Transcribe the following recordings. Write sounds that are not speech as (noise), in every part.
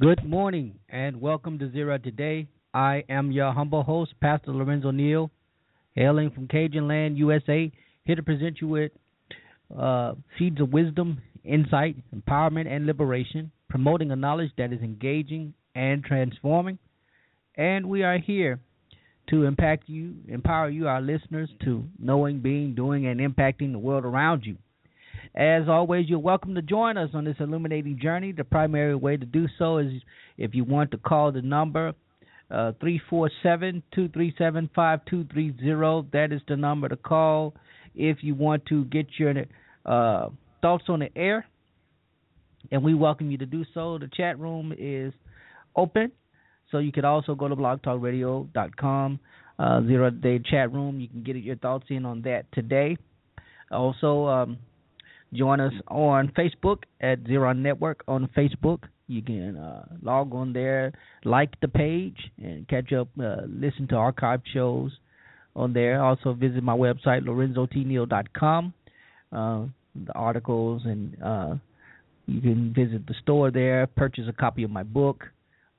Good morning and welcome to Zero Today. I am your humble host, Pastor Lorenzo Neal, hailing from Cajun Land, USA, here to present you with uh, seeds of wisdom, insight, empowerment, and liberation, promoting a knowledge that is engaging and transforming. And we are here to impact you, empower you, our listeners, to knowing, being, doing, and impacting the world around you. As always, you're welcome to join us on this illuminating journey. The primary way to do so is if you want to call the number uh, three four seven two three seven five two three zero. That is the number to call if you want to get your uh, thoughts on the air. And we welcome you to do so. The chat room is open, so you can also go to blogtalkradio.com, uh, zero day chat room. You can get your thoughts in on that today. Also, um, Join us on Facebook at Zero Network on Facebook. You can uh, log on there, like the page, and catch up, uh, listen to archived shows on there. Also visit my website, lorenzotneal.com. Uh, the articles and uh, you can visit the store there, purchase a copy of my book,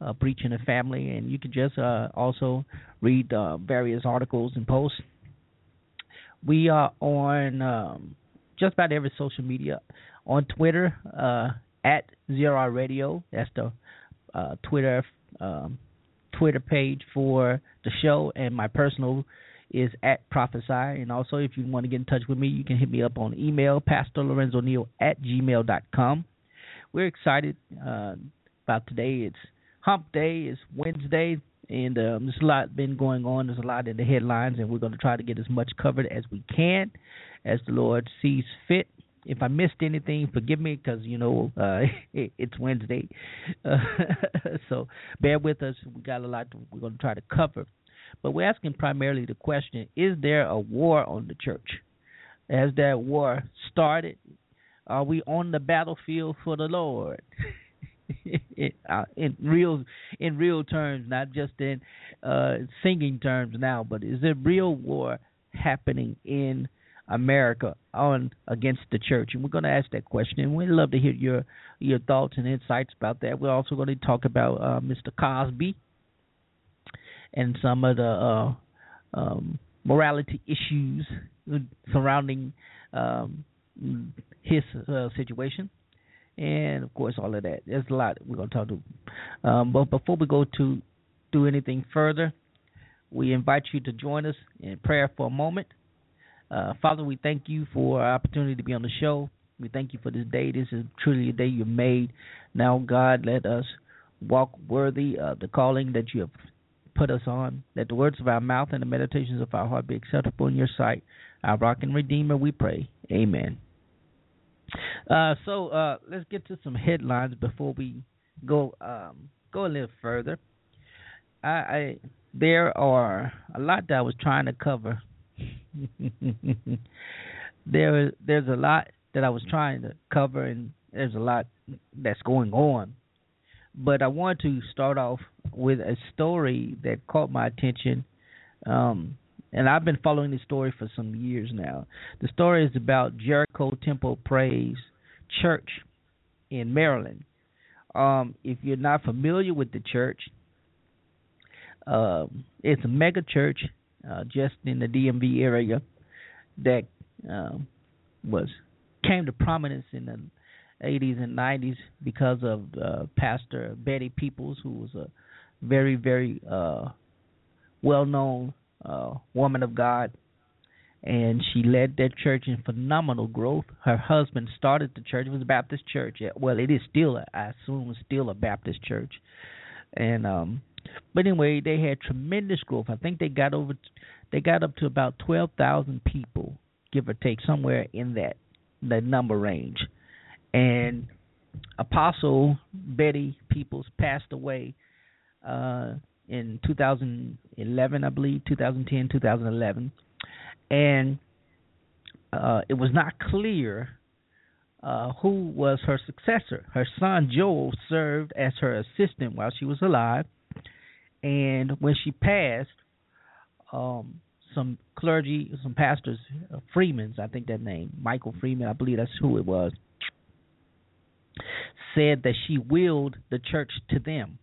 uh, Preaching a Family, and you can just uh, also read uh, various articles and posts. We are on um, just about every social media on Twitter uh, at Zero Radio. That's the uh, Twitter um, Twitter page for the show, and my personal is at Prophesy. And also, if you want to get in touch with me, you can hit me up on email, Pastor Lorenzo Neal at gmail.com. We're excited uh, about today. It's Hump Day. It's Wednesday. And um, there's a lot been going on. There's a lot in the headlines, and we're going to try to get as much covered as we can as the Lord sees fit. If I missed anything, forgive me because you know uh, it, (laughs) it's Wednesday, uh, (laughs) so bear with us. We got a lot to, we're going to try to cover, but we're asking primarily the question: Is there a war on the church? Has that war started? Are we on the battlefield for the Lord? (laughs) Uh, in real in real terms, not just in uh, singing terms now, but is there real war happening in America on against the church? And we're going to ask that question, and we'd love to hear your your thoughts and insights about that. We're also going to talk about uh, Mr. Cosby and some of the uh, um, morality issues surrounding um, his uh, situation, and of course all of that. There's a lot we're going to talk to. Um, but before we go to do anything further, we invite you to join us in prayer for a moment. Uh, Father, we thank you for our opportunity to be on the show. We thank you for this day. This is truly a day you made. Now, God, let us walk worthy of the calling that you have put us on. Let the words of our mouth and the meditations of our heart be acceptable in your sight. Our rock and redeemer, we pray. Amen. Uh, so uh, let's get to some headlines before we go um, go a little further. I, I there are a lot that I was trying to cover. (laughs) there there's a lot that I was trying to cover and there's a lot that's going on. But I want to start off with a story that caught my attention. Um, and I've been following this story for some years now. The story is about Jericho Temple Praise Church in Maryland. Um, if you're not familiar with the church, uh, it's a mega church uh, just in the DMV area that uh, was came to prominence in the 80s and 90s because of uh, Pastor Betty Peoples, who was a very, very uh, well-known uh, woman of God, and she led that church in phenomenal growth. Her husband started the church; it was a Baptist church. Well, it is still, I assume, still a Baptist church, and um, but anyway, they had tremendous growth. I think they got over, they got up to about twelve thousand people, give or take, somewhere in that that number range. And Apostle Betty Peoples passed away uh, in 2011, I believe, 2010, 2011, and uh, it was not clear uh, who was her successor. Her son Joel served as her assistant while she was alive, and when she passed, um, some clergy, some pastors, uh, Freeman's, I think that name, Michael Freeman, I believe that's who it was, said that she willed the church to them,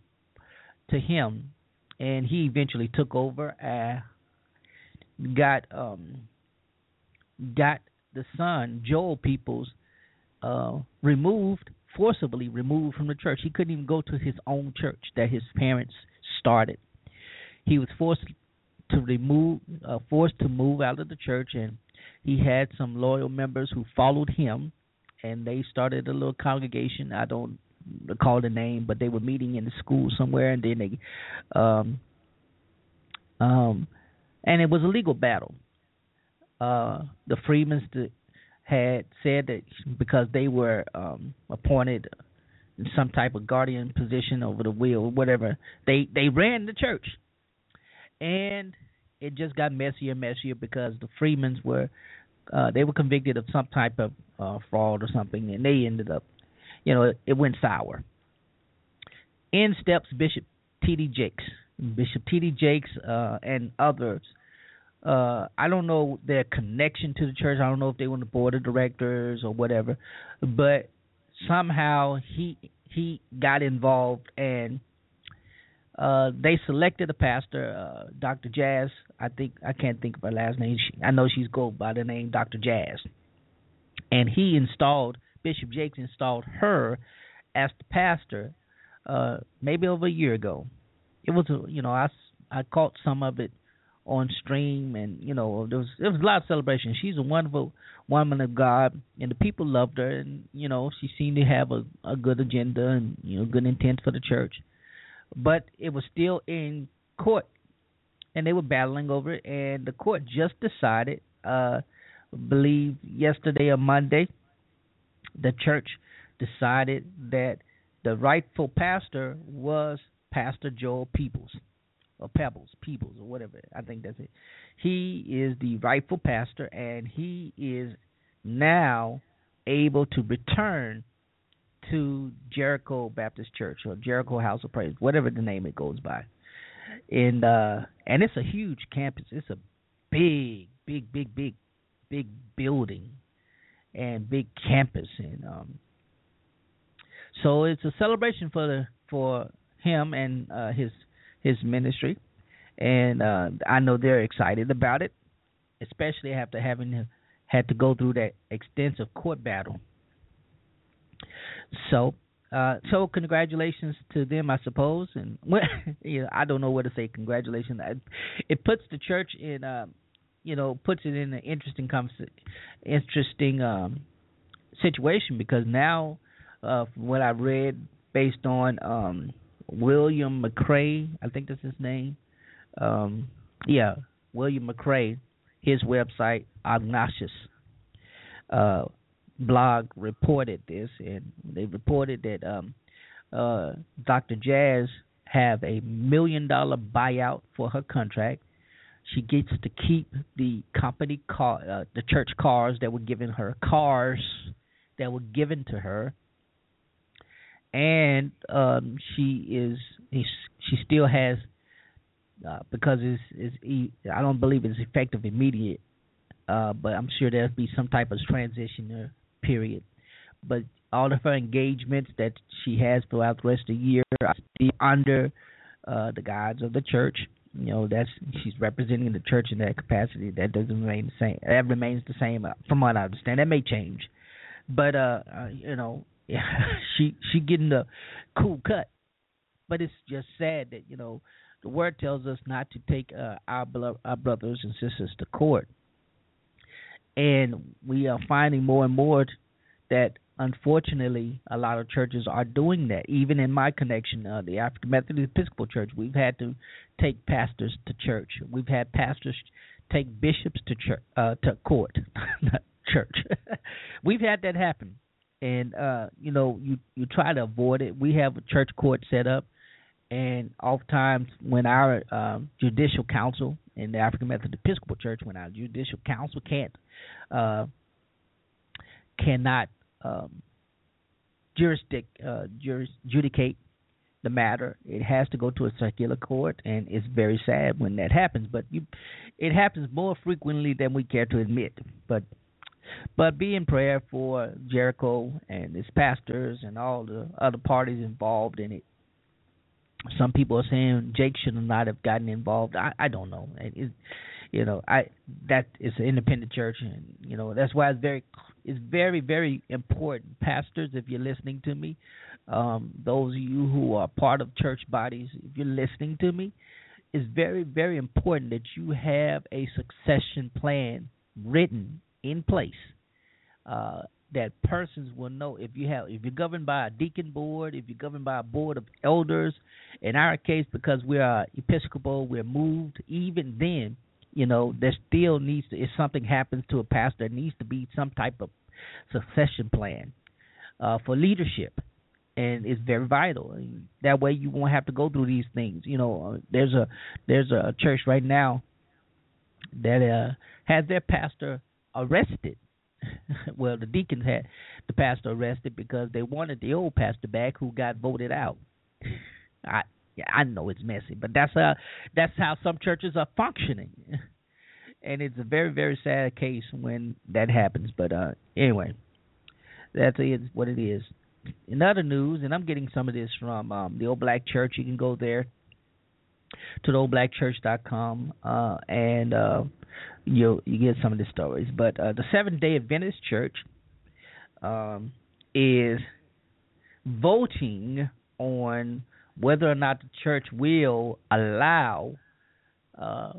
to him, and he eventually took over. Uh, got um, got the son Joel Peoples uh, removed forcibly removed from the church. He couldn't even go to his own church that his parents started. He was forced to remove, uh, forced to move out of the church, and he had some loyal members who followed him, and they started a little congregation. I don't recall the name, but they were meeting in the school somewhere, and then they, um, um, and it was a legal battle. Uh, the Freemans had said that because they were um, appointed in some type of guardian position over the will, whatever, they they ran the church and it just got messier and messier because the Freemans were uh, they were convicted of some type of uh, fraud or something, and they ended up, you know, it, it went sour. In steps Bishop T.D. Jakes, Bishop T.D. Jakes, uh, and others. Uh, I don't know their connection to the church. I don't know if they were on the board of directors or whatever, but somehow he he got involved and uh, they selected a pastor, uh, Dr. Jazz. I think I can't think of her last name. She, I know she's go by the name Dr. Jazz, and he installed Bishop Jakes installed her as the pastor, uh, maybe over a year ago. It was, you know, I I caught some of it on stream, and you know, there was there was a lot of celebration. She's a wonderful woman of God, and the people loved her, and you know, she seemed to have a a good agenda and you know, good intent for the church but it was still in court, and they were battling over it. And the court just decided, uh, believe yesterday or Monday, the church decided that the rightful pastor was Pastor Joel Peoples or Pebbles, Peebles, or whatever. I think that's it. He is the rightful pastor, and he is now able to return to Jericho Baptist Church or Jericho House of Praise, whatever the name it goes by. And uh and it's a huge campus. It's a big, big, big, big, big building and big campus and um so it's a celebration for the for him and uh his his ministry and uh I know they're excited about it, especially after having had to go through that extensive court battle so, uh, so congratulations to them, I suppose. And (laughs) well, you know, I don't know what to say. Congratulations. It puts the church in, uh, you know, puts it in an interesting, interesting um, situation because now, uh, from what I read, based on um, William McCrea, I think that's his name. Um, yeah, William McCrea, his website, Ignatius. Uh, blog reported this, and they reported that um, uh, Dr. Jazz have a million dollar buyout for her contract. She gets to keep the company car, uh, the church cars that were given her, cars that were given to her, and um, she is she still has uh, because it's, it's I don't believe it's effective immediate, uh, but I'm sure there'll be some type of transition period. But all of her engagements that she has throughout the rest of the year are under uh, the guides of the church. You know, that's she's representing the church in that capacity. That doesn't remain the same. That remains the same, uh, from what I understand. That may change, but uh, uh you know, (laughs) she she getting the cool cut. But it's just sad that you know the word tells us not to take uh, our our brothers and sisters to court, and we are finding more and more that unfortunately a lot of churches are doing that. Even in my connection, uh, the African Methodist Episcopal Church, we've had to take pastors to church. We've had pastors take bishops to church uh, to court, (laughs) church. (laughs) we've had that happen and uh, you know you you try to avoid it. We have a church court set up, and oftentimes when our um, judicial council in the African Methodist Episcopal Church, when our judicial council can't uh, cannot um, jurisdic uh, juris, judicate the matter, it has to go to a secular court, and it's very sad when that happens. But you, it happens more frequently than we care to admit. But but be in prayer for Jericho and his pastors and all the other parties involved in it. Some people are saying Jake should not have gotten involved. I I don't know. It, you know, I that is an independent church, and you know that's why it's very it's very very important, pastors. If you're listening to me, um, those of you who are part of church bodies, if you're listening to me, it's very very important that you have a succession plan written in place uh, that persons will know if you have if you're governed by a deacon board, if you're governed by a board of elders. In our case, because we are Episcopal, we're moved. Even then, you know, there still needs to if something happens to a pastor, there needs to be some type of succession plan uh, for leadership and it's very vital. That way, you won't have to go through these things. You know, uh, there's a there's a church right now that uh, has their pastor arrested. (laughs) well, the deacons had the pastor arrested because they wanted the old pastor back who got voted out. I yeah, I know it's messy, but that's how that's how some churches are functioning. (laughs) and it's a very very sad case when that happens, but uh anyway, that's it, what it is. In other news, and I'm getting some of this from um, the Old Black Church. You can go there to the oldblackchurch.com uh, and uh, you you get some of the stories. But uh, the Seventh Day Adventist Church um, is voting on whether or not the church will allow uh,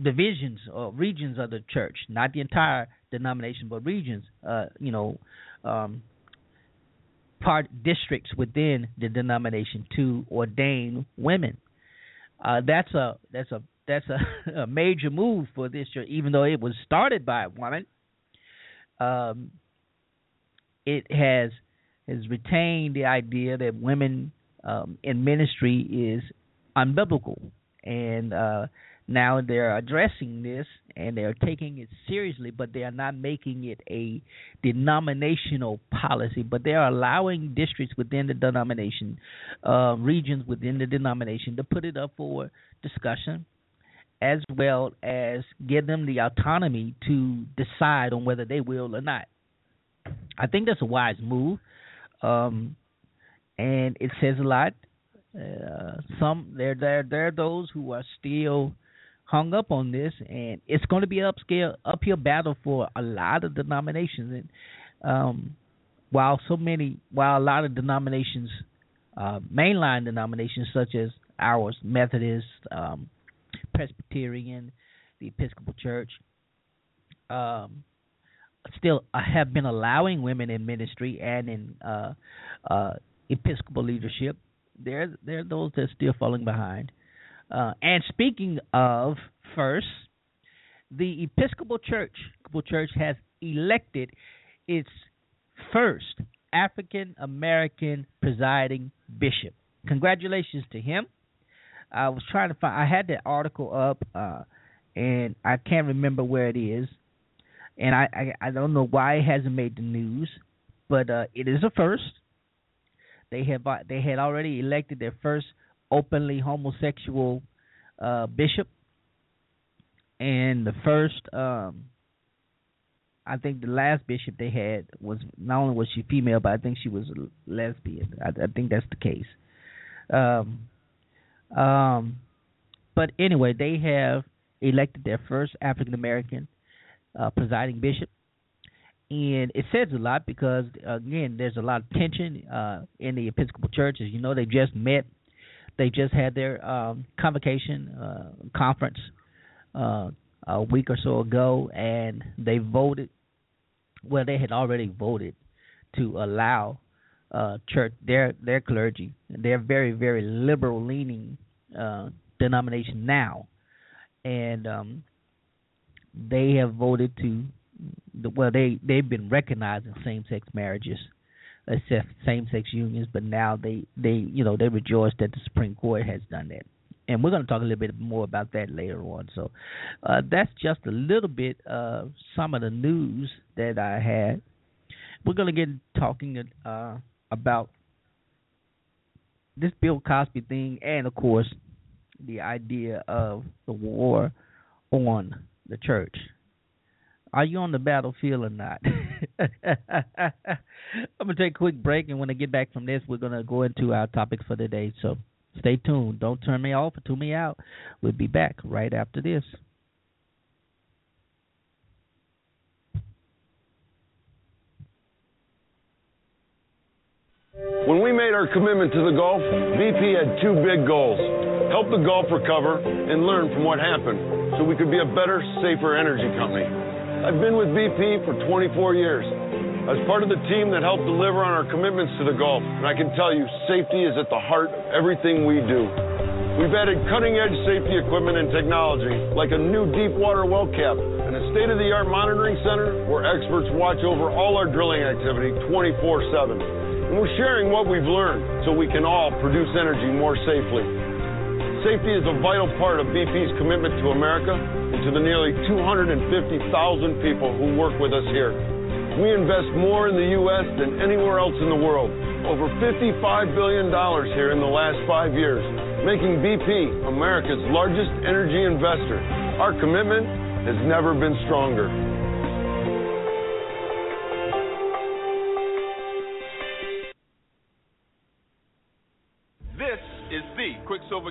divisions or regions of the church, not the entire denomination, but regions. Uh, you know, um, part districts within the denomination to ordain women. Uh, that's a that's a that's a, (laughs) a major move for this church, even though it was started by a woman. Um, it has has retained the idea that women um, in ministry is unbiblical, and uh, now they're addressing this and they're taking it seriously, but they are not making it a denominational policy, but they are allowing districts within the denomination, uh, regions within the denomination, to put it up for discussion as well as give them the autonomy to decide on whether they will or not. I think that's a wise move, um, and it says a lot. Uh, some there there there are those who are still hung up on this, and it's going to be an upscale uphill battle for a lot of denominations. And um, while so many, while a lot of denominations, uh, mainline denominations such as ours, Methodist, um, Presbyterian, the Episcopal Church, um, still have been allowing women in ministry and in uh, uh, Episcopal leadership. There, there are those that are still falling behind. Uh, and speaking of first, the Episcopal Church, Episcopal Church has elected its first African American presiding bishop. Congratulations to him. I was trying to find. I had that article up, uh, and I can't remember where it is, and I I, I don't know why it hasn't made the news, but uh, it is a first. They have uh, they had already elected their first openly homosexual uh, bishop, and the first. Um, I think the last bishop they had was not only was she female, but I think she was lesbian. I, I think that's the case. Um, um, but anyway, they have elected their first African American uh, presiding bishop, and it says a lot because again, there's a lot of tension uh, in the Episcopal Church. As you know, they just met. They just had their um, convocation uh, conference uh, a week or so ago, and they voted. Well, they had already voted to allow uh, church their their clergy. They're very very liberal leaning uh, denomination now, and um, they have voted to. Well, they they've been recognizing same sex marriages, except same sex unions, but now they they you know they rejoice that the Supreme Court has done that and we're going to talk a little bit more about that later on. So uh, that's just a little bit of some of the news that I had. We're going to get talking uh, about this Bill Cosby thing, and of course, the idea of the war on the church. Are you on the battlefield or not? (laughs) (laughs) I'm going to take a quick break, and when I get back from this, we're going to go into our topics for today. So Stay tuned. Don't turn me off or tune me out. We'll be back right after this. When we made our commitment to the Gulf, BP had two big goals help the Gulf recover and learn from what happened so we could be a better, safer energy company. I've been with BP for 24 years as part of the team that helped deliver on our commitments to the Gulf. And I can tell you, safety is at the heart of everything we do. We've added cutting edge safety equipment and technology, like a new deep water well cap and a state of the art monitoring center where experts watch over all our drilling activity 24 7. And we're sharing what we've learned so we can all produce energy more safely. Safety is a vital part of BP's commitment to America and to the nearly 250,000 people who work with us here. We invest more in the U.S. than anywhere else in the world. Over $55 billion here in the last five years, making BP America's largest energy investor. Our commitment has never been stronger.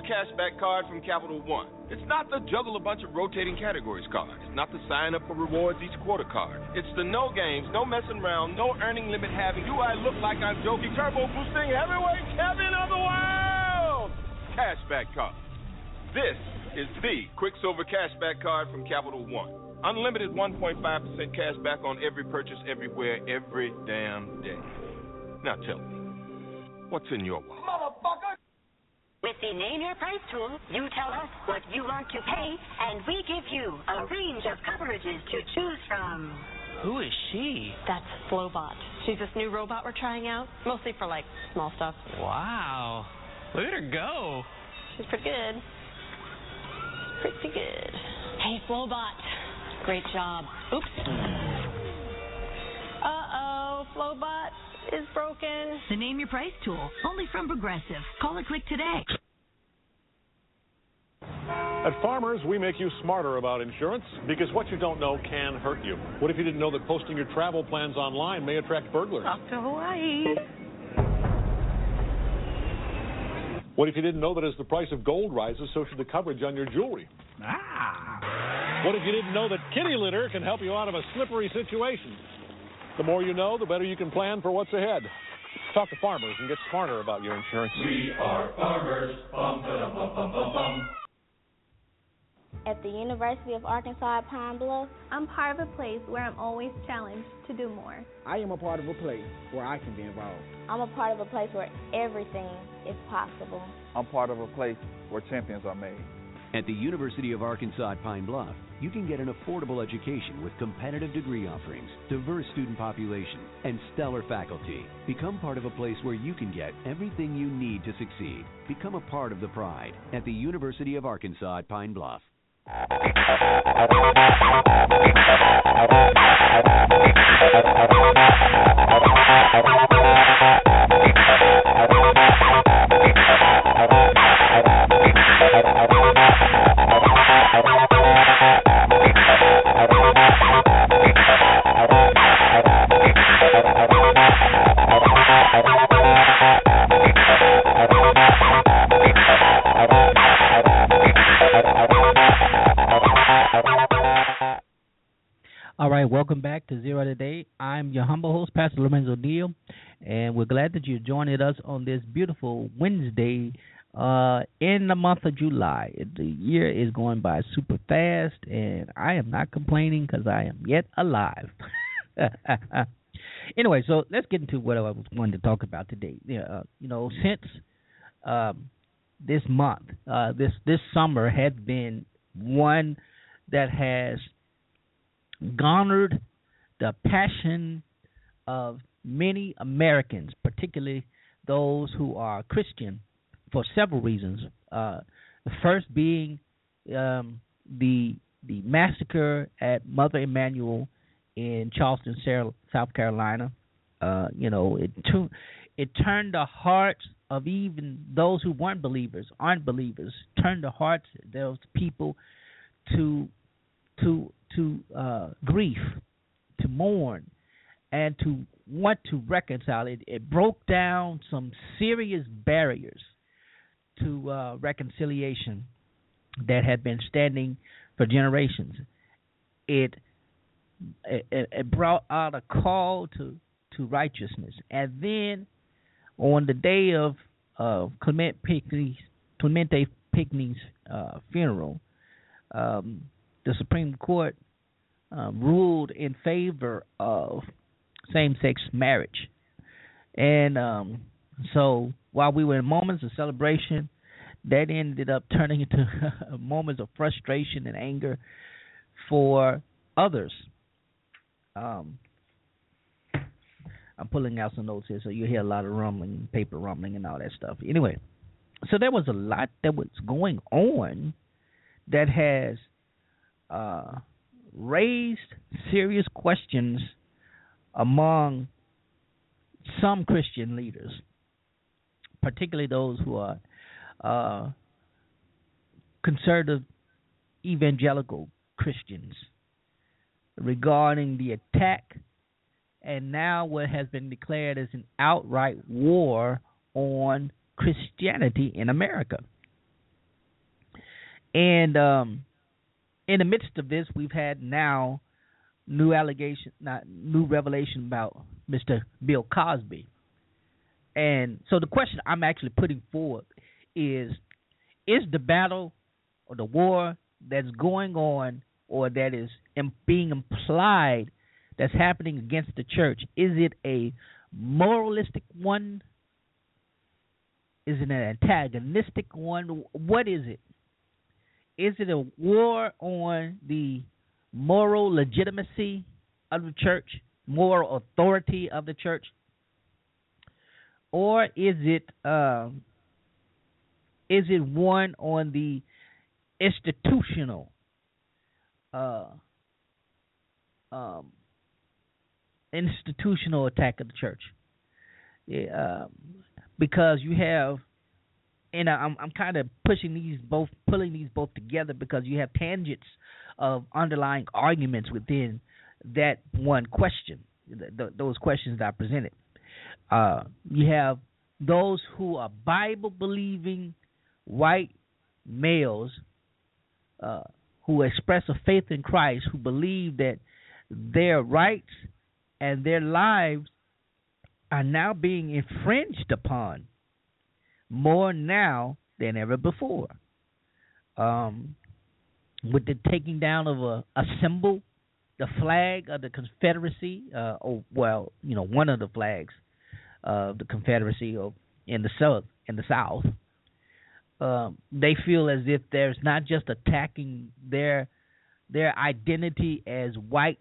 Cashback card from Capital One. It's not the juggle a bunch of rotating categories card. It's not the sign up for rewards each quarter card. It's the no games, no messing around, no earning limit having. Do I look like I'm joking? Turbo boosting heavyweight champion of the world! Cashback card. This is the Quicksilver Cashback card from Capital One. Unlimited 1.5% cash back on every purchase everywhere, every damn day. Now tell me, what's in your wallet? Motherfucker! With the Name Your Price tool, you tell us what you want to pay, and we give you a range of coverages to choose from. Who is she? That's Flowbot. She's this new robot we're trying out, mostly for like small stuff. Wow. Look at her go. She's pretty good. Pretty good. Hey, Flowbot. Great job. Oops. Uh oh, Flowbot is broken. The Name Your Price tool, only from Progressive. Call or click today. At Farmers, we make you smarter about insurance because what you don't know can hurt you. What if you didn't know that posting your travel plans online may attract burglars? Off to Hawaii. What if you didn't know that as the price of gold rises, so should the coverage on your jewelry? Ah. What if you didn't know that kitty litter can help you out of a slippery situation? The more you know, the better you can plan for what's ahead. Talk to farmers and get smarter about your insurance. We are farmers. Bum, ba-dum, bum, bum, bum, bum. At the University of Arkansas at Pine Bluff, I'm part of a place where I'm always challenged to do more. I am a part of a place where I can be involved. I'm a part of a place where everything is possible. I'm part of a place where champions are made. At the University of Arkansas at Pine Bluff, you can get an affordable education with competitive degree offerings, diverse student population, and stellar faculty. Become part of a place where you can get everything you need to succeed. Become a part of the pride at the University of Arkansas at Pine Bluff. (laughs) All right, welcome back to Zero Today. I'm your humble host, Pastor Lorenzo Neal, and we're glad that you're joining us on this beautiful Wednesday uh, in the month of July. The year is going by super fast, and I am not complaining because I am yet alive. (laughs) anyway, so let's get into what I wanting to talk about today. Uh, you know, since um, this month, uh, this this summer has been one that has garnered the passion of many Americans, particularly those who are Christian, for several reasons. Uh, the first being um, the the massacre at Mother Emanuel in Charleston, South Carolina. Uh, you know, it it turned the hearts of even those who weren't believers, aren't believers, turned the hearts of those people to to to uh, grief, to mourn, and to want to reconcile it. It broke down some serious barriers to uh, reconciliation that had been standing for generations. It, it it brought out a call to to righteousness, and then on the day of of Clement Pinckney's Clementa Pinckney's uh, funeral, um, the Supreme Court um, ruled in favor of same-sex marriage, and um, so while we were in moments of celebration, that ended up turning into (laughs) moments of frustration and anger for others. Um, I'm pulling out some notes here, so you hear a lot of rumbling, paper rumbling, and all that stuff. Anyway, so there was a lot that was going on that has uh, raised serious questions among some Christian leaders, particularly those who are uh, conservative evangelical Christians, regarding the attack and now what has been declared as an outright war on Christianity in America. And um, in the midst of this, we've had now new allegation, not new revelation about Mr. Bill Cosby. And so the question I'm actually putting forward is: Is the battle or the war that's going on, or that is being implied, that's happening against the church, is it a moralistic one? Is it an antagonistic one? What is it? Is it a war on the moral legitimacy of the church, moral authority of the church, or is it uh, is it one on the institutional uh, um, institutional attack of the church? Yeah, um, because you have and I'm I'm kind of pushing these both, pulling these both together because you have tangents of underlying arguments within that one question, the, the, those questions that I presented. Uh, you have those who are Bible believing white males uh, who express a faith in Christ, who believe that their rights and their lives are now being infringed upon more now than ever before. Um, with the taking down of a, a symbol, the flag of the Confederacy, uh, or well, you know, one of the flags of the Confederacy of in the South, in the South. um, they feel as if there's not just attacking their their identity as white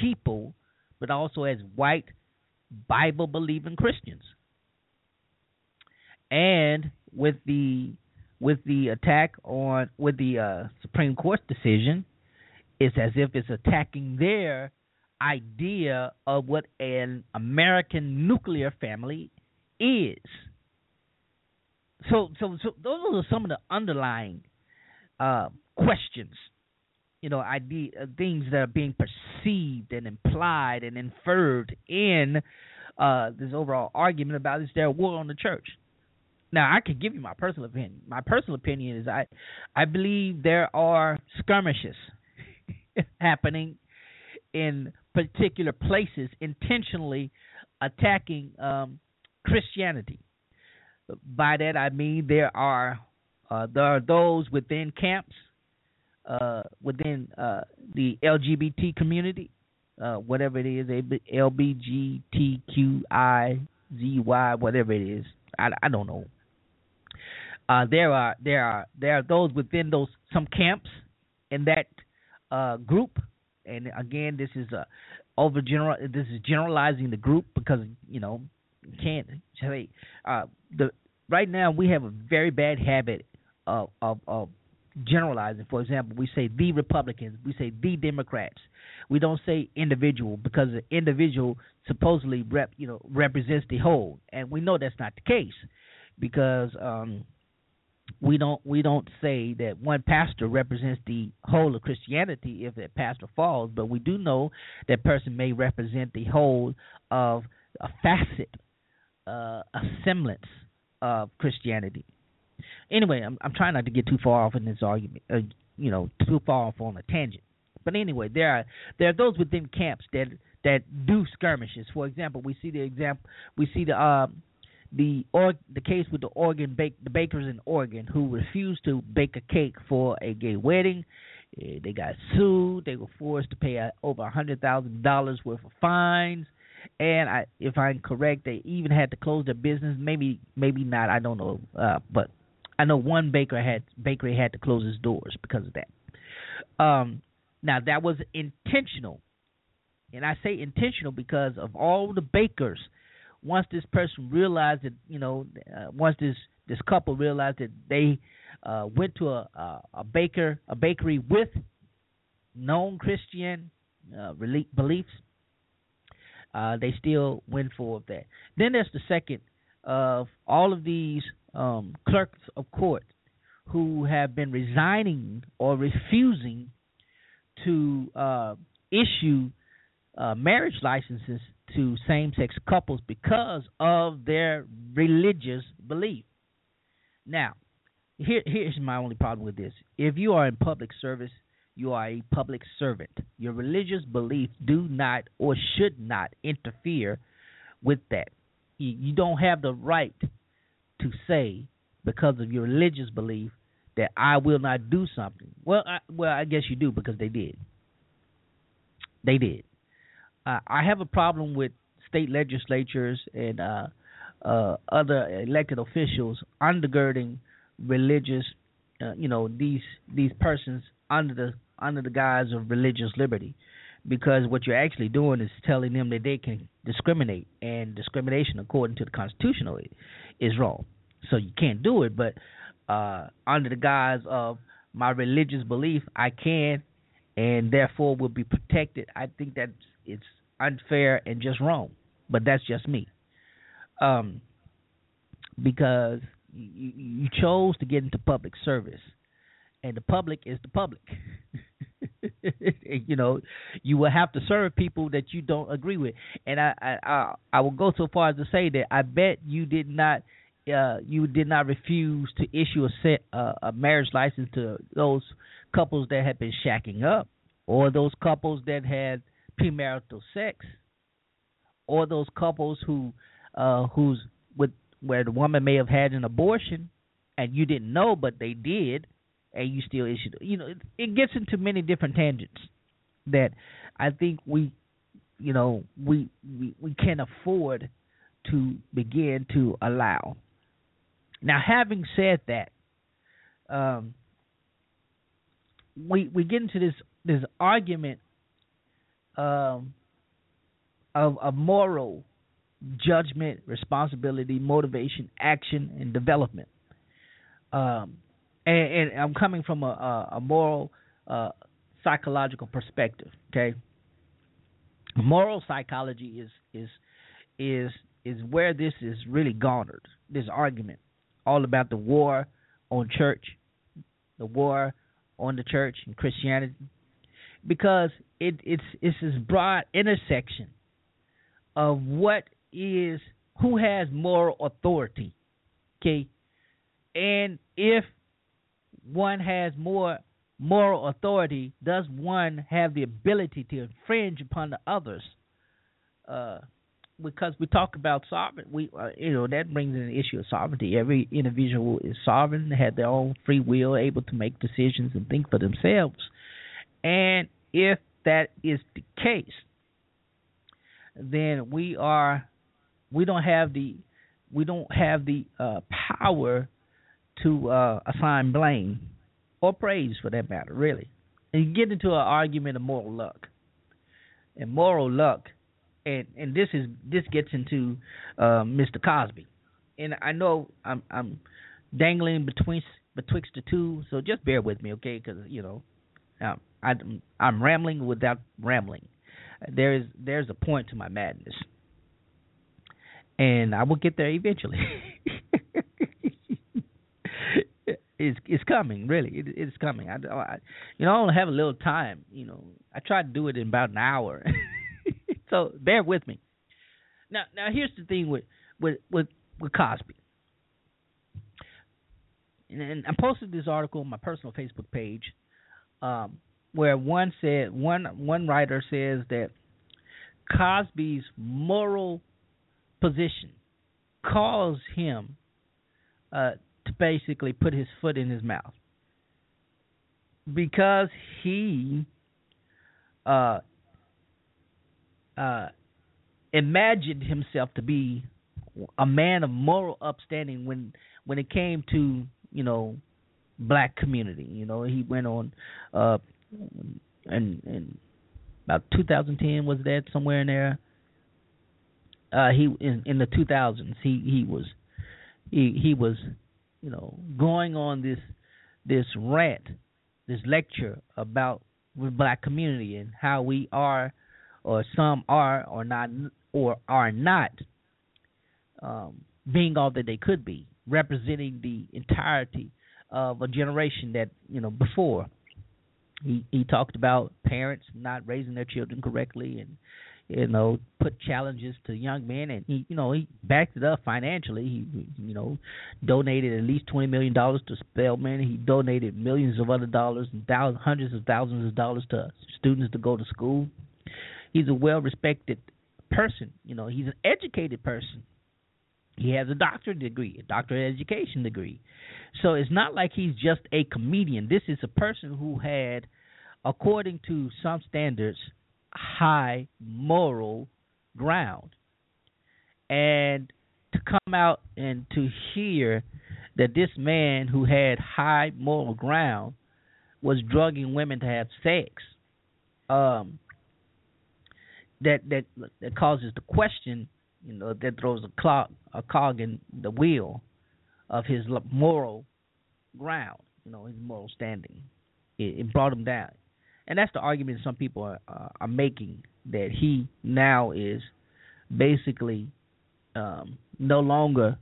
people, but also as white Bible believing Christians. And with the with the attack on with the uh, Supreme Court decision, it's as if it's attacking their idea of what an American nuclear family is. So, so, so those are some of the underlying uh, questions, you know, idea uh, things that are being perceived and implied and inferred in uh, this overall argument about is there a war on the church? Now, I can give you my personal opinion. My personal opinion is I, I believe there are skirmishes (laughs) happening in particular places intentionally attacking um, Christianity. By that I mean there are uh, there are those within camps uh, within uh, the LGBT community, uh, whatever it is, LBGTQI, whatever it is. I, I don't know. Uh, there are there are there are those within those some camps in that uh, group, and again, this is a over general. This is generalizing the group because you know can't say uh, the right now we have a very bad habit of, of of generalizing. For example, we say the Republicans, we say the Democrats. We don't say individual because the individual supposedly rep you know represents the whole, and we know that's not the case because um, we don't we don't say that one pastor represents the whole of Christianity if that pastor falls, but we do know that person may represent the whole of a facet, uh, a semblance of Christianity. Anyway, I'm I'm trying not to get too far off in this argument, uh, you know, too far off on a tangent. But anyway, there are there are those within camps that that do skirmishes. For example, we see the example we see the uh, the or the case with the Oregon bake the bakers in Oregon who refused to bake a cake for a gay wedding. Eh, they got sued. They were forced to pay uh, over a hundred thousand dollars worth of fines. And I, if I'm correct, they even had to close their business. Maybe, maybe not. I don't know. Uh, but I know one baker had bakery had to close its doors because of that. Um, now that was intentional, and I say intentional because of all the bakers once this person realized that you know uh, once this this couple realized that they uh, went to a, a a baker a bakery with known Christian uh, beliefs, uh, they still went for that. Then there's the second of all of these um, clerks of court who have been resigning or refusing to uh, issue uh, marriage licenses to same sex couples because of their religious belief. Now, here here's my only problem with this. If you are in public service, you are a public servant. Your religious beliefs do not or should not interfere with that. You, you don't have the right to say because of your religious belief that I will not do something. Well, I, well, I guess you do because they did. They did uh, I have a problem with state legislatures and uh, uh, other elected officials undergirding religious, uh, you know, these these persons under the under the guise of religious liberty, because what you're actually doing is telling them that they can discriminate, and discrimination, according to the Constitution, is wrong. So you can't do it, but uh, under the guise of my religious belief, I can, and therefore will be protected. I think that's it's unfair and just wrong. But that's just me. Um, because you, you chose to get into public service, and the public is the public. (laughs) you know, you will have to serve people that you don't agree with, and I I I will go so far as to say that I bet you did not uh, you did not refuse to issue a set uh, a marriage license to those couples that had been shacking up, or those couples that had premarital sex, or those couples who uh, who's with where the woman may have had an abortion and you didn't know, but they did, and you still issued. You know, it, it gets into many different tangents that I think we, you know, we we we can afford to begin to allow. Now, having said that, um, we we get into this this argument um, of of moral judgment, responsibility, motivation, action, and development. Um, and, and I'm coming from a, a, a moral uh, psychological perspective. Okay, moral psychology is is is is where this is really garnered. This argument, all about the war on church, the war on the church and Christianity, because it it's it's this broad intersection of what is who has moral authority, okay, and if one has more moral authority, does one have the ability to infringe upon the others? Uh, because we talk about sovereign, we uh, you know that brings in the issue of sovereignty. Every individual is sovereign, have their own free will, able to make decisions and think for themselves. And if that is the case, then we are we don't have the we don't have the uh, power to uh, assign blame or praise for that matter, really. And you get into an argument of moral luck. And moral luck and and this is this gets into uh, Mr. Cosby. And I know I'm I'm dangling between betwixt the two, so just bear with me, okay? Because you know, um, I, I'm rambling without rambling. There is there's a point to my madness, and I will get there eventually. (laughs) it's it's coming, really. It, it's coming. I, I, you know, I only have a little time. You know, I try to do it in about an hour, (laughs) so bear with me. Now, now here's the thing with with with, with Cosby. And, I posted this article on my personal Facebook page, um, where one said one one writer says that Cosby's moral position caused him uh, to basically put his foot in his mouth because he uh, uh, imagined himself to be a man of moral upstanding when when it came to you know black community. You know, he went on uh, and and about 2010 was that somewhere in there. Uh, he in in the 2000s he he was he he was you know going on this this rant this lecture about the black community and how we are or some are or not or are not um, being all that they could be representing the entirety of a generation that you know before he he talked about parents not raising their children correctly and you know put challenges to young men. And he you know he backed it up financially. He you know donated at least 20 million dollars to Spelman. He donated millions of other dollars and thousands hundreds of thousands of dollars to students to go to school. He's a well respected person. You know he's an educated person he has a doctorate degree, a doctorate education degree. So it's not like he's just a comedian. This is a person who had, according to some standards, high moral ground. And to come out and to hear that this man who had high moral ground was drugging women to have sex, um, that that that causes the question you know that throws a clog a cog in the wheel of his moral ground you know his moral standing. It, it brought him down. And that's the argument some people are uh, are making that he now is basically um, no longer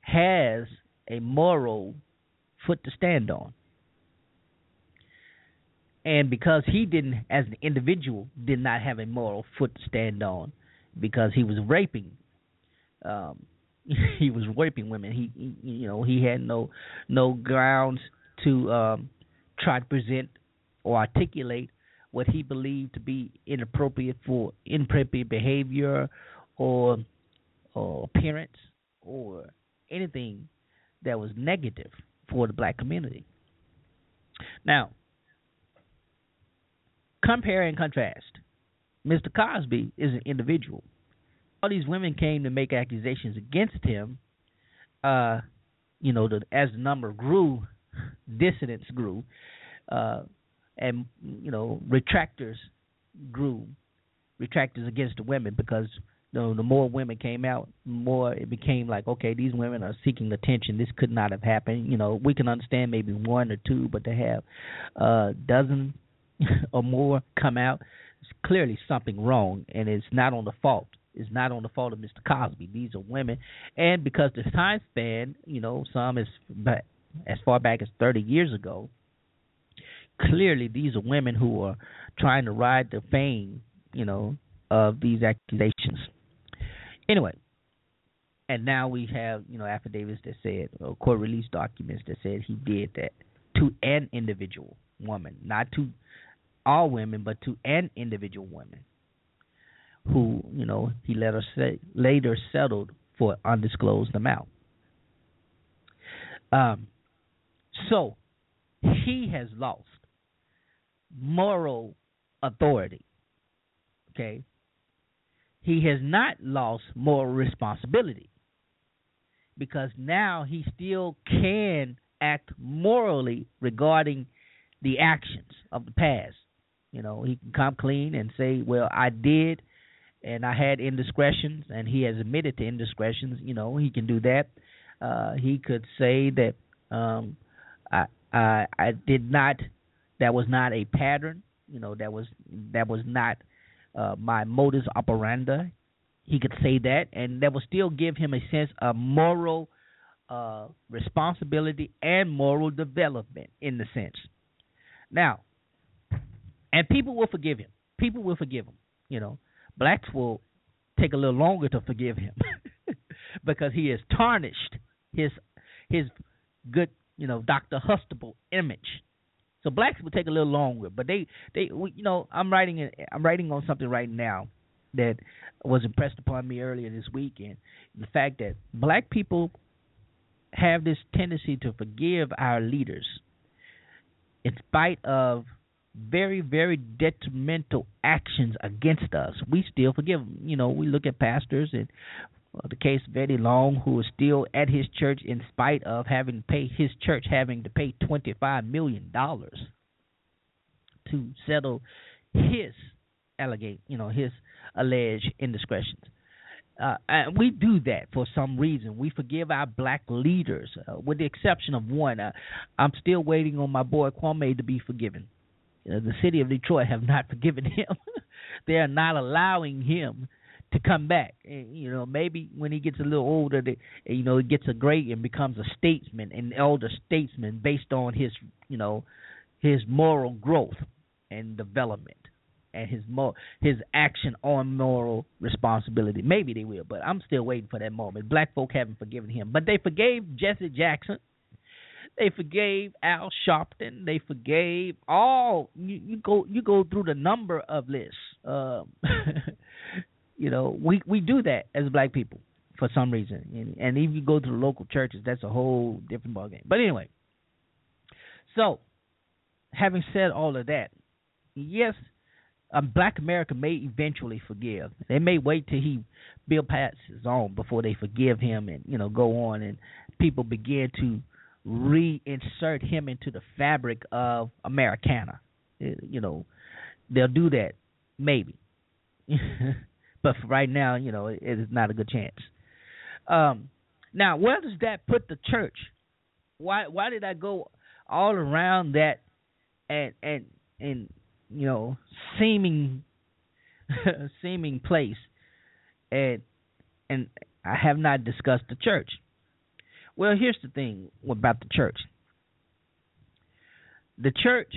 has a moral foot to stand on. And because he didn't as an individual did not have a moral foot to stand on because he was raping um (laughs) he was raping women. He, he you know he had no no grounds to um try to present or articulate what he believed to be inappropriate for inappropriate behavior or or appearance or anything that was negative for the black community. Now compare and contrast Mr. Cosby is an individual. All these women came to make accusations against him. Uh, you know, the, as the number grew, (laughs) dissidents grew, uh, and you know retractors grew, retractors against the women because you know, the more women came out, more it became like, okay, these women are seeking attention. This could not have happened. You know, we can understand maybe one or two, but to have a uh, dozen (laughs) or more come out, clearly something wrong, and it's not on the fault. It's not on the fault of Mr. Cosby. These are women, and because the time span, you know, some is but as far back as 30 years ago. Clearly, these are women who are trying to ride the fame, you know, of these accusations. Anyway, and now we have you know affidavits that said or court release documents that said he did that to an individual woman, not to all women, but to an individual woman who you know he later say, later settled for undisclosed amount. Um, so he has lost moral authority. Okay, he has not lost moral responsibility because now he still can act morally regarding the actions of the past. You know, he can come clean and say, "Well, I did, and I had indiscretions," and he has admitted to indiscretions. You know, he can do that. Uh, he could say that um, I, I I did not. That was not a pattern. You know, that was that was not uh, my modus operandi. He could say that, and that will still give him a sense of moral uh, responsibility and moral development in the sense. Now, and people will forgive him. People will forgive him. You know, blacks will take a little longer to forgive him (laughs) because he has tarnished his his good, you know, Dr. Huxtable image so blacks will take a little longer, but they they you know I'm writing I'm writing on something right now that was impressed upon me earlier this weekend. The fact that black people have this tendency to forgive our leaders in spite of very very detrimental actions against us. We still forgive them. You know, we look at pastors and the case of Eddie Long, who is still at his church in spite of having pay his church having to pay twenty five million dollars to settle his allegate, you know, his alleged indiscretions. Uh, and we do that for some reason. We forgive our black leaders, uh, with the exception of one. Uh, I'm still waiting on my boy Kwame to be forgiven. The city of Detroit have not (laughs) forgiven him. they are not allowing him to come back. And, you know, maybe when he gets a little older, they, you know, he gets a great and becomes a statesman, an elder statesman based on his, you know, his moral growth and development and his mo- his action on moral responsibility. Maybe they will, but I'm still waiting for that moment. Black folk haven't forgiven him, but they forgave Jesse Jackson. They forgave Al Sharpton. They forgave all. You, you go you go through the number of lists. Um, (laughs) You know, we we do that as black people for some reason, and, and if you go to the local churches, that's a whole different ballgame. But anyway, so having said all of that, yes, um, Black America may eventually forgive. They may wait till he Bill passes on before they forgive him, and you know go on, and people begin to reinsert him into the fabric of Americana. You know, they'll do that maybe. (laughs) But for right now, you know, it, it is not a good chance. Um, now, where does that put the church? Why why did I go all around that and and and you know seeming (laughs) seeming place and and I have not discussed the church. Well, here's the thing about the church. The church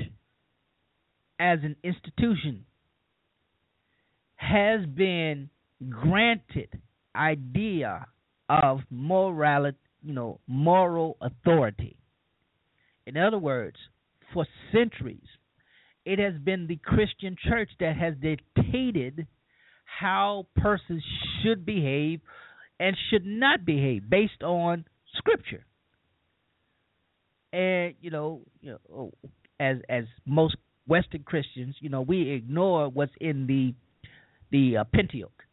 as an institution has been granted idea of morality, you know, moral authority. In other words, for centuries, it has been the Christian church that has dictated how persons should behave and should not behave based on scripture. And you know, you know, as as most Western Christians, you know, we ignore what's in the the uh, Pentateuch,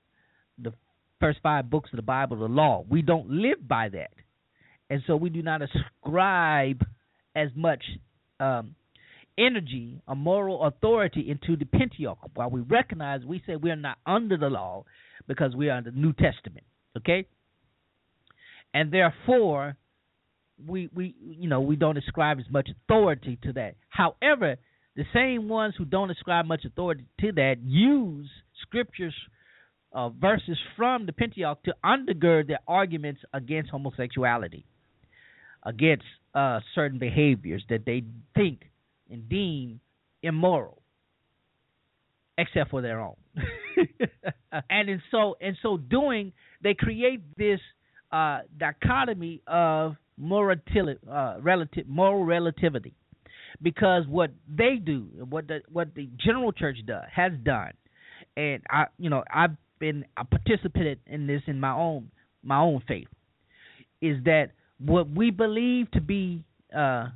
the first five books of the Bible, the law. We don't live by that, and so we do not ascribe as much um, energy or moral authority into the Pentateuch. While we recognize, we say we are not under the law because we are under the New Testament. Okay, and therefore we we you know we don't ascribe as much authority to that. However, the same ones who don't ascribe much authority to that use scriptures uh, verses from the Pentateuch to undergird their arguments against homosexuality, against uh, certain behaviors that they think and deem immoral, except for their own. (laughs) and in so in so doing, they create this uh, dichotomy of moratil- uh, relative moral relativity, because what they do, what the what the general church does has done, and I you know I've been I participated in this in my own my own faith, is that what we believe to be uh,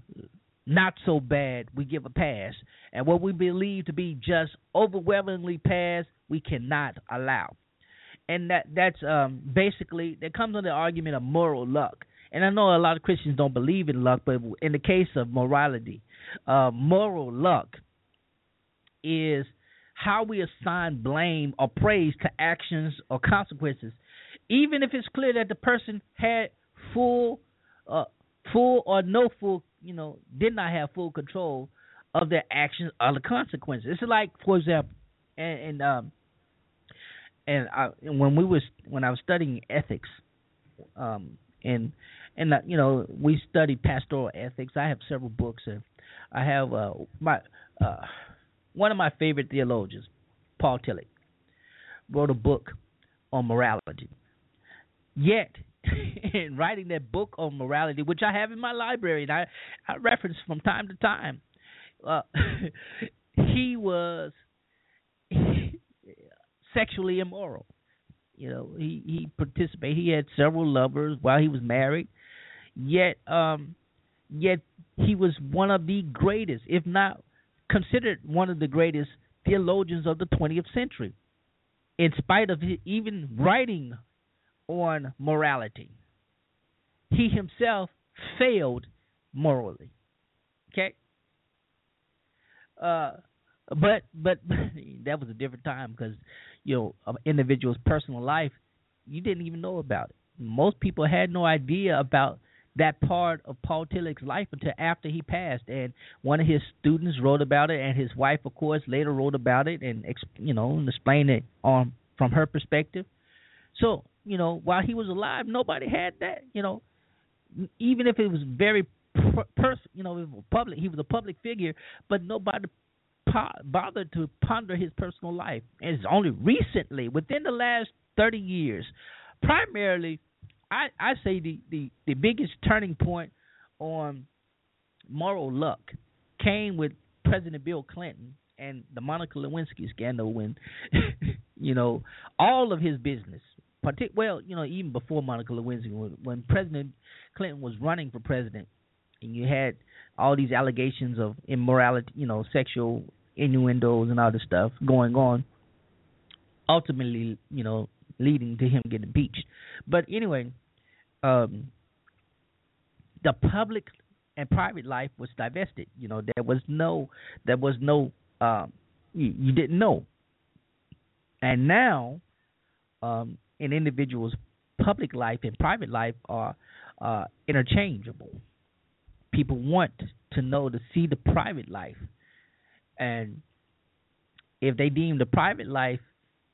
not so bad, we give a pass, and what we believe to be just overwhelmingly pass, we cannot allow. And that that's um, basically that comes on the argument of moral luck. And I know a lot of Christians don't believe in luck, but in the case of morality, uh, moral luck is how we assign blame or praise to actions or consequences, even if it's clear that the person had full, uh, full or no full, you know, did not have full control of their actions or the consequences. It's like, for example, and, and um, and I, when we was when I was studying ethics, um, and and uh, you know we studied pastoral ethics. I have several books, and I have uh, my uh, one of my favorite theologians, Paul Tillich, wrote a book on morality. Yet, (laughs) in writing that book on morality, which I have in my library and I, I reference from time to time, uh, (laughs) he was sexually immoral. You know, he he participated. He had several lovers while he was married. Yet, um, yet he was one of the greatest, if not considered one of the greatest theologians of the 20th century, in spite of even writing on morality. He himself failed morally. Okay? Uh, but but (laughs) that was a different time because you know an individual's personal life you didn't even know about it. Most people had no idea about that part of Paul Tillich's life until after he passed. And one of his students wrote about it, and his wife, of course, later wrote about it and you know explained it on from her perspective. So you know, while he was alive, nobody had that. You know, even if it was very per, you know, public, he was a public figure, but nobody po- bothered to ponder his personal life. And it's only recently, within the last thirty years, primarily I I say the the the biggest turning point on moral luck came with President Bill Clinton and the Monica Lewinsky scandal when (laughs) you know all of his business partic- well you know even before Monica Lewinsky when, when President Clinton was running for president and you had all these allegations of immorality you know sexual innuendos and all this stuff going on ultimately you know leading to him getting impeached. But anyway, um, the public and private life was divested. You know, there was no, there was no, um, you, you didn't know. And now, um, an individual's public life and private life are uh, interchangeable. People want to know to see the private life, and if they deem the private life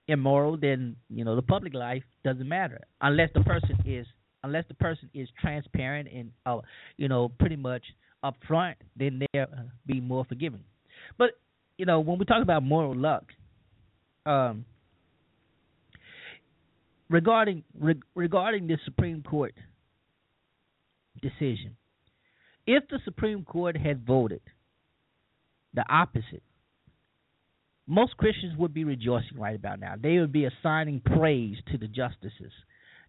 immoral, then you know the public life doesn't matter unless the person is unless the person is transparent and uh, you know pretty much upfront, then they'll be more forgiving. But you know when we talk about moral luck, um, regarding re- regarding the Supreme Court decision, if the Supreme Court had voted the opposite most Christians would be rejoicing right about now. They would be assigning praise to the justices,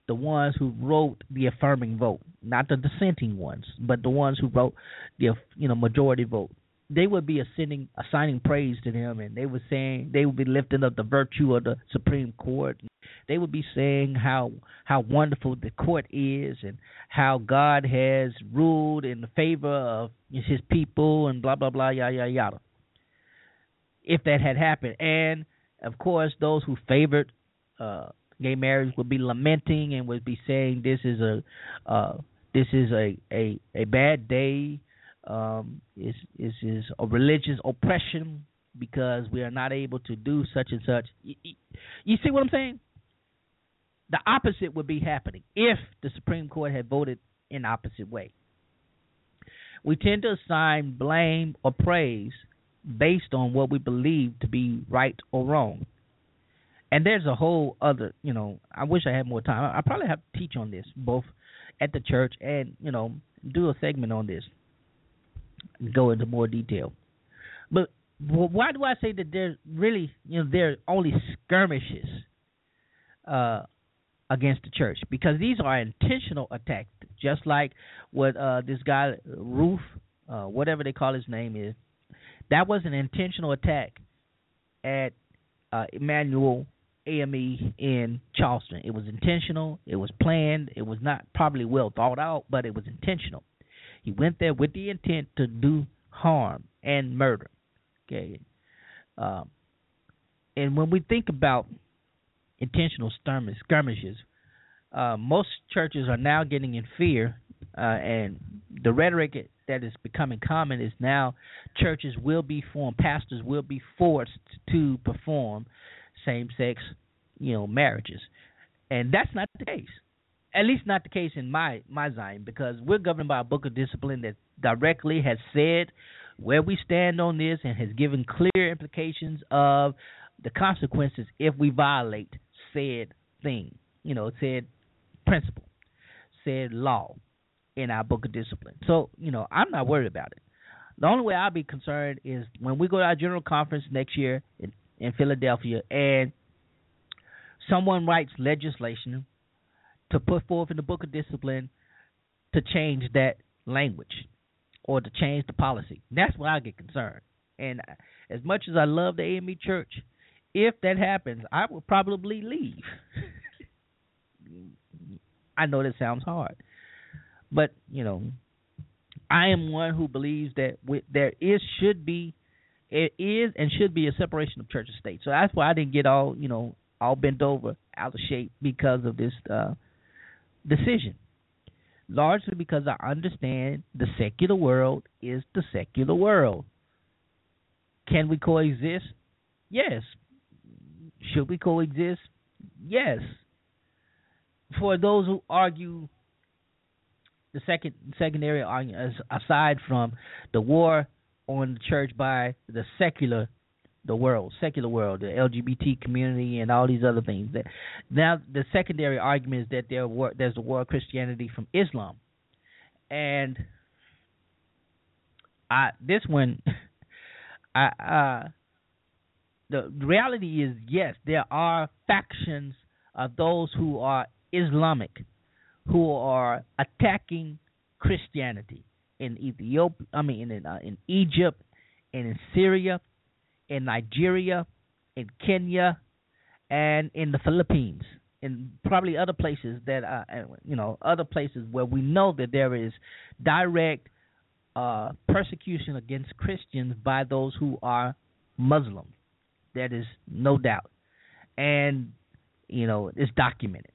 the ones who wrote the affirming vote, not the dissenting ones, but the ones who wrote the you know majority vote. They would be ascending, assigning praise to them, and they were saying they would be lifting up the virtue of the Supreme Court. They would be saying how how wonderful the court is and how God has ruled in the favor of His people and blah blah blah yada yada yada. If that had happened, and of course, those who favored uh, gay marriage would be lamenting and would be saying this is a uh, this is a a, a bad day. Um, is is a religious oppression because we are not able to do such and such. You, you see what I'm saying? The opposite would be happening if the Supreme Court had voted in opposite way. We tend to assign blame or praise based on what we believe to be right or wrong. And there's a whole other, you know, I wish I had more time. I probably have to teach on this both at the church and, you know, do a segment on this. Go into more detail. But why do I say that there's really, you know, there are only skirmishes uh, against the church? Because these are intentional attacks, just like what uh, this guy Roof, uh, whatever they call his name is, that was an intentional attack at uh, Emanuel AME in Charleston. It was intentional. It was planned. It was not probably well thought out, but it was intentional. He went there with the intent to do harm and murder. Okay. Um, and when we think about intentional skirmishes, uh, most churches are now getting in fear, uh, and the rhetoric that is becoming common is now churches will be formed, pastors will be forced to perform same-sex, you know, marriages, and that's not the case. At least not the case in my my Zion, because we're governed by a book of discipline that directly has said where we stand on this and has given clear implications of the consequences if we violate said thing, you know, said principle, said law in our book of discipline. So, you know, I'm not worried about it. The only way I'll be concerned is when we go to our general conference next year in, in Philadelphia and someone writes legislation to put forth in the book of discipline to change that language or to change the policy. That's where I get concerned. And as much as I love the AME Church, if that happens, I will probably leave. I know that sounds hard, but you know, I am one who believes that there is should be, it is and should be a separation of church and state. So that's why I didn't get all you know all bent over, out of shape because of this uh, decision largely because I understand the secular world is the secular world. Can we coexist? Yes. Should we coexist? Yes. For those who argue the second secondary argument, aside from the war on the church by the secular the world, secular world, the LGBT community, and all these other things. That now the secondary argument is that there were, there's a war of Christianity from Islam, and I this one, (laughs) I uh, the reality is yes, there are factions of those who are Islamic, who are attacking Christianity in Ethiopia. I mean, in uh, in Egypt and in Syria in Nigeria, in Kenya, and in the Philippines, and probably other places that uh, you know other places where we know that there is direct uh, persecution against Christians by those who are Muslim. That is no doubt, and you know it's documented.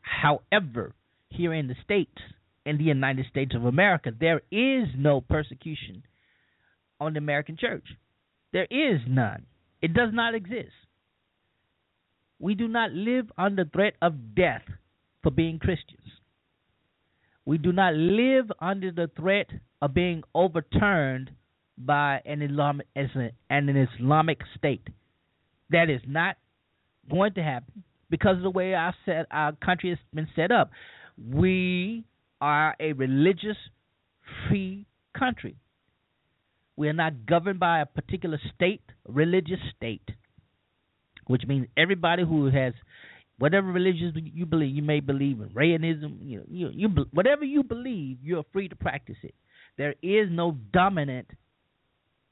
However, here in the states, in the United States of America, there is no persecution on the American church. There is none. It does not exist. We do not live under threat of death for being Christians. We do not live under the threat of being overturned by an Islamic, an Islamic state. That is not going to happen because of the way our set our country has been set up. We are a religious free country. We are not governed by a particular state, religious state, which means everybody who has whatever religion you believe, you may believe in Rayanism, you know, you, you whatever you believe, you're free to practice it. There is no dominant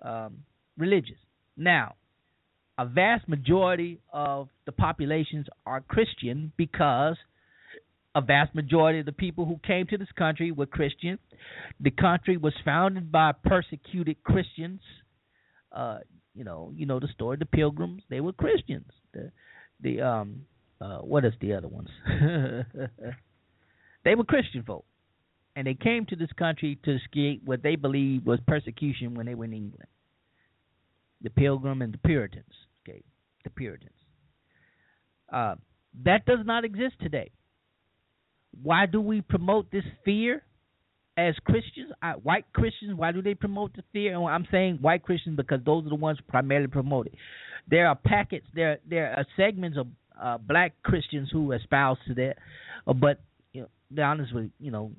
um, religious. Now, a vast majority of the populations are Christian because a vast majority of the people who came to this country were Christian. The country was founded by persecuted Christians. Uh, you know, you know the story. The Pilgrims, they were Christians. The, the um, uh, what is the other ones? (laughs) they were Christian folk, and they came to this country to escape what they believed was persecution when they were in England. The Pilgrim and the Puritans. Okay, the Puritans. Uh, that does not exist today. Why do we promote this fear as Christians? I, white Christians, why do they promote the fear? And I'm saying white Christians because those are the ones primarily promoted. There are packets, there there are segments of uh, black Christians who espouse to that, uh, but you know, be honest with you know,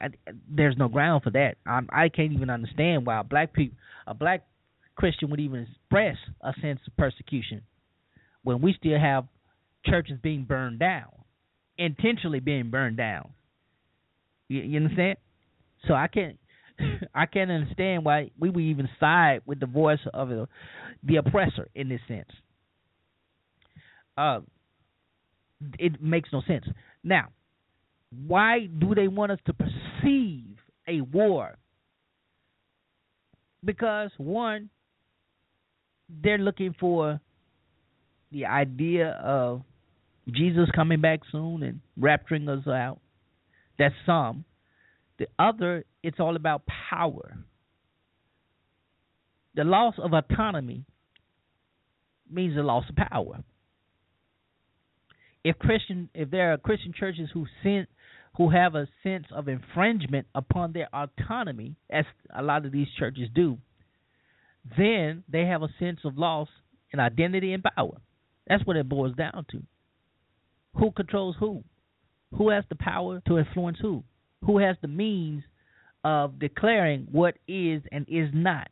I, there's no ground for that. I'm, I can't even understand why a black people, a black Christian would even express a sense of persecution when we still have churches being burned down, intentionally being burned down. You, you understand? So I can't. (laughs) I can't understand why we would even side with the voice of the, the oppressor in this sense. Uh, it makes no sense. Now, why do they want us to a war? Because one, they're looking for the idea of Jesus coming back soon and rapturing us out. That's some. The other, it's all about power. The loss of autonomy means the loss of power. If Christian, if there are Christian churches who sin, who have a sense of infringement upon their autonomy, as a lot of these churches do, then they have a sense of loss in identity and power. That's what it boils down to. Who controls who? Who has the power to influence who? Who has the means of declaring what is and is not?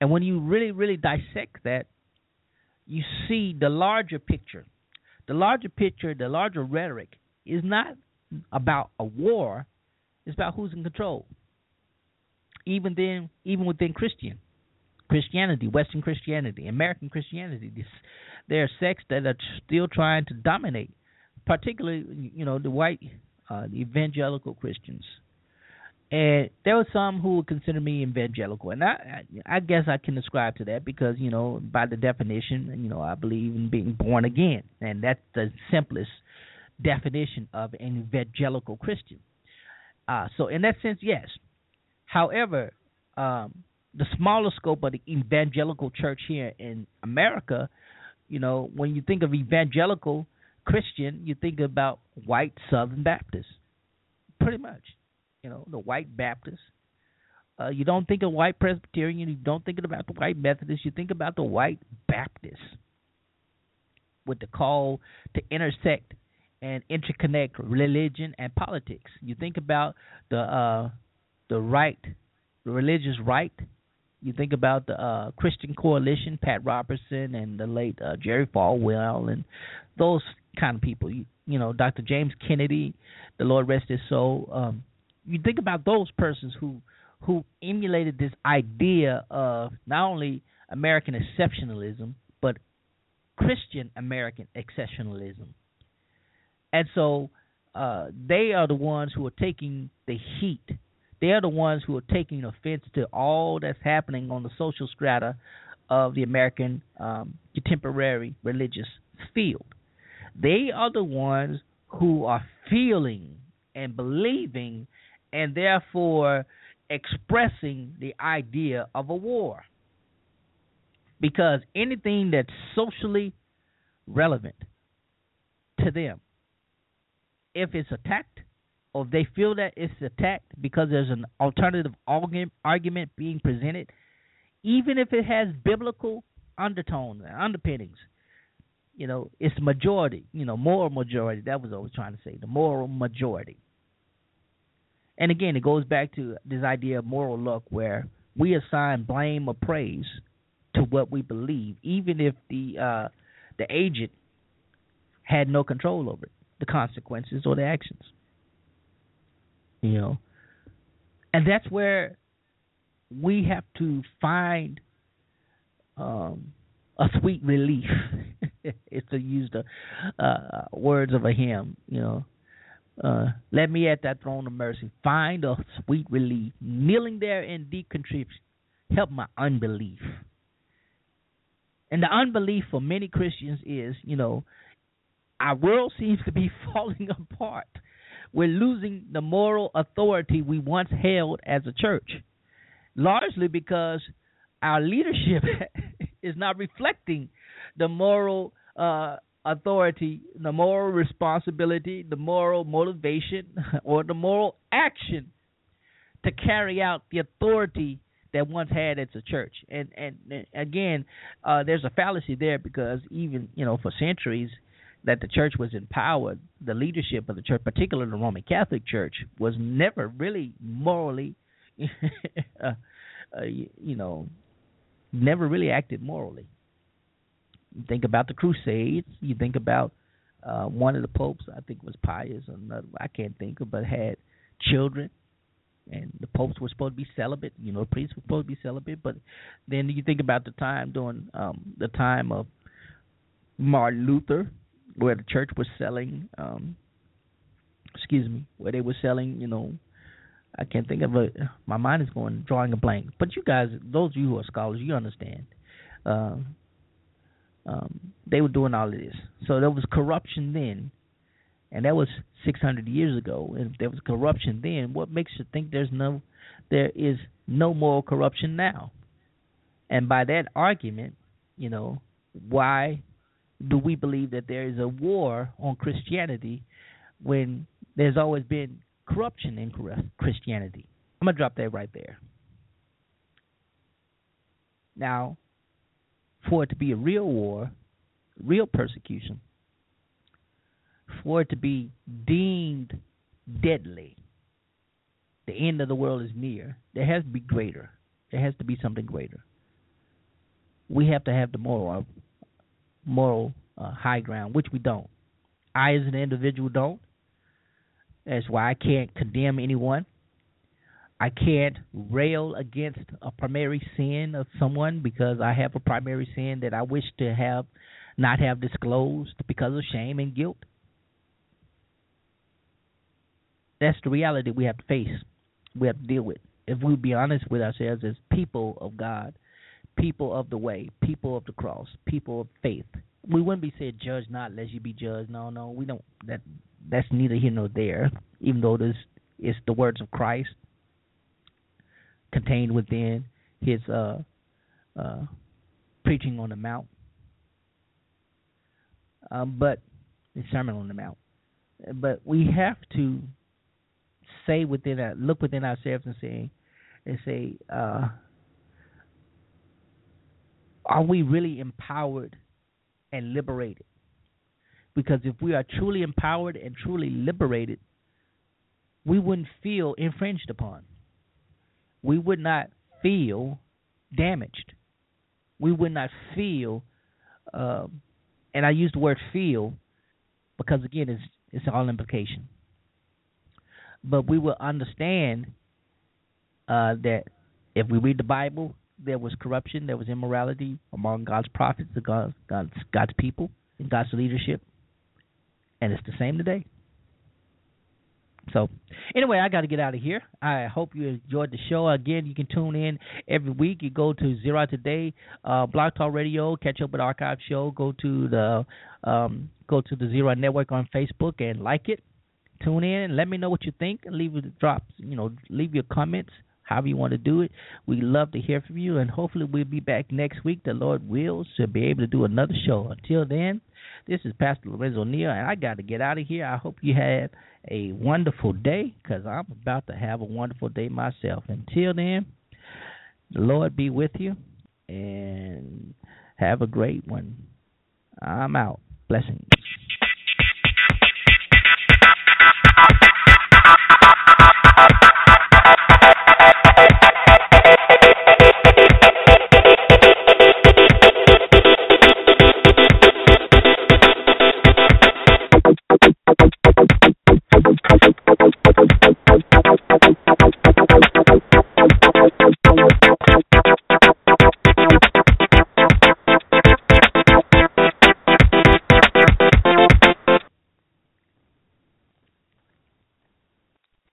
And when you really, really dissect that, you see the larger picture. The larger picture, the larger rhetoric is not about a war, it's about who's in control even then, even within Christian Christianity, Western Christianity, American Christianity, there are sects that are still trying to dominate, particularly you know the white uh, the evangelical Christians. And there were some who would consider me evangelical, and I, I guess I can ascribe to that because you know, by the definition, you know, I believe in being born again, and that's the simplest definition of an evangelical Christian. Uh, so, in that sense, yes, However, um, the smaller scope of the evangelical church here in America, you know, when you think of evangelical Christian, you think about white Southern Baptists, pretty much. You know, the white Baptists. Uh, you don't think of white Presbyterian. You don't think about the white Methodist. You think about the white Baptist with the call to intersect and interconnect religion and politics. You think about the uh, the right, the religious right. You think about the uh, Christian Coalition, Pat Robertson and the late uh, Jerry Falwell, and those kind of people. You, you know, Dr. James Kennedy, the Lord rest his soul. Um, you think about those persons who who emulated this idea of not only American exceptionalism but Christian American exceptionalism, and so uh, they are the ones who are taking the heat they're the ones who are taking offense to all that's happening on the social strata of the American um, contemporary religious field. They are the ones who are feeling and believing and therefore expressing the idea of a war. Because anything that's socially relevant to them, if it's attacked, or if they feel that it's attacked because there's an alternative argument being presented, even if it has biblical undertones and underpinnings, you know, it's majority, you know, moral majority. That was what I was trying to say, the moral majority. And again, it goes back to this idea of moral luck where we assign blame or praise to what we believe, even if the uh, the agent had no control over it, the consequences or the actions you know and that's where we have to find um, a sweet relief. (laughs) it's to use the uh, words of a hymn, you know. Uh, let me at that throne of mercy find a sweet relief, kneeling there in deep contrition. Help my unbelief. And the unbelief for many Christians is, you know, our world (laughs) seems to be (laughs) falling apart. We're losing the moral authority we once held as a church, largely because our leadership (laughs) is not reflecting the moral uh, authority, the moral responsibility, the moral motivation, (laughs) or the moral action to carry out the authority that once had as a church. And and, and again, uh, there's a fallacy there because even you know for centuries that the church was empowered, the leadership of the church, particularly the Roman Catholic Church, was never really morally, (laughs) uh, uh, you know, never really acted morally. You think about the Crusades. You think about uh, one of the popes. I think was Pius. Another, I can't think of, but had children, and the popes were supposed to be celibate. You know, priests were supposed to be celibate. But then you think about the time during um, the time of Martin Luther, where the church was selling. Um, excuse me, where they were selling. You know, I can't think of it. My mind is going drawing a blank. But you guys, those of you who are scholars, you understand. Uh, um, they were doing all of this. So there was corruption then, and that was 600 years ago. And if there was corruption then, what makes you think there's no, there is no moral corruption now? And by that argument, you know, why do we believe that there is a war on Christianity when there's always been corruption in Christianity? I'm gonna drop that right there. Now, for it to be a real war, real persecution, for it to be deemed deadly, the end of the world is near, there has to be greater. There has to be something greater. We have to have the moral moral uh, high ground, which we don't. I, as an individual, don't. That's why I can't condemn anyone. I can't rail against a primary sin of someone because I have a primary sin that I wish to have not have disclosed because of shame and guilt. That's the reality we have to face. We have to deal with. If we be honest with ourselves as people of God, people of the way, people of the cross, people of faith, we wouldn't be said judge not lest you be judged. No, no, we don't. That that's neither here nor there. Even though this is the words of Christ contained within his uh, uh, preaching on the mount, um, but his sermon on the mount. But we have to say within our look within ourselves and say and say, uh, are we really empowered and liberated? Because if we are truly empowered and truly liberated, we wouldn't feel infringed upon we would not feel damaged. We would not feel, uh, and I use the word feel because again, it's it's all implication. But we will understand uh, that if we read the Bible, there was corruption, there was immorality among God's prophets, God's God's, God's people, and God's leadership, and it's the same today. So, anyway, I got to get out of here. I hope you enjoyed the show. Again, you can tune in every week. You go to Zero Today, uh, Blog Talk Radio, catch up with archive show. Go to the um, go to the Zero Network on Facebook and like it. Tune in and let me know what you think. Leave drops. You know, leave your comments. However you want to do it. We love to hear from you, and hopefully we'll be back next week. The Lord wills to be able to do another show. Until then. This is Pastor Lorenzo Neal, and I got to get out of here. I hope you have a wonderful day because I'm about to have a wonderful day myself. Until then, the Lord be with you and have a great one. I'm out. Blessings.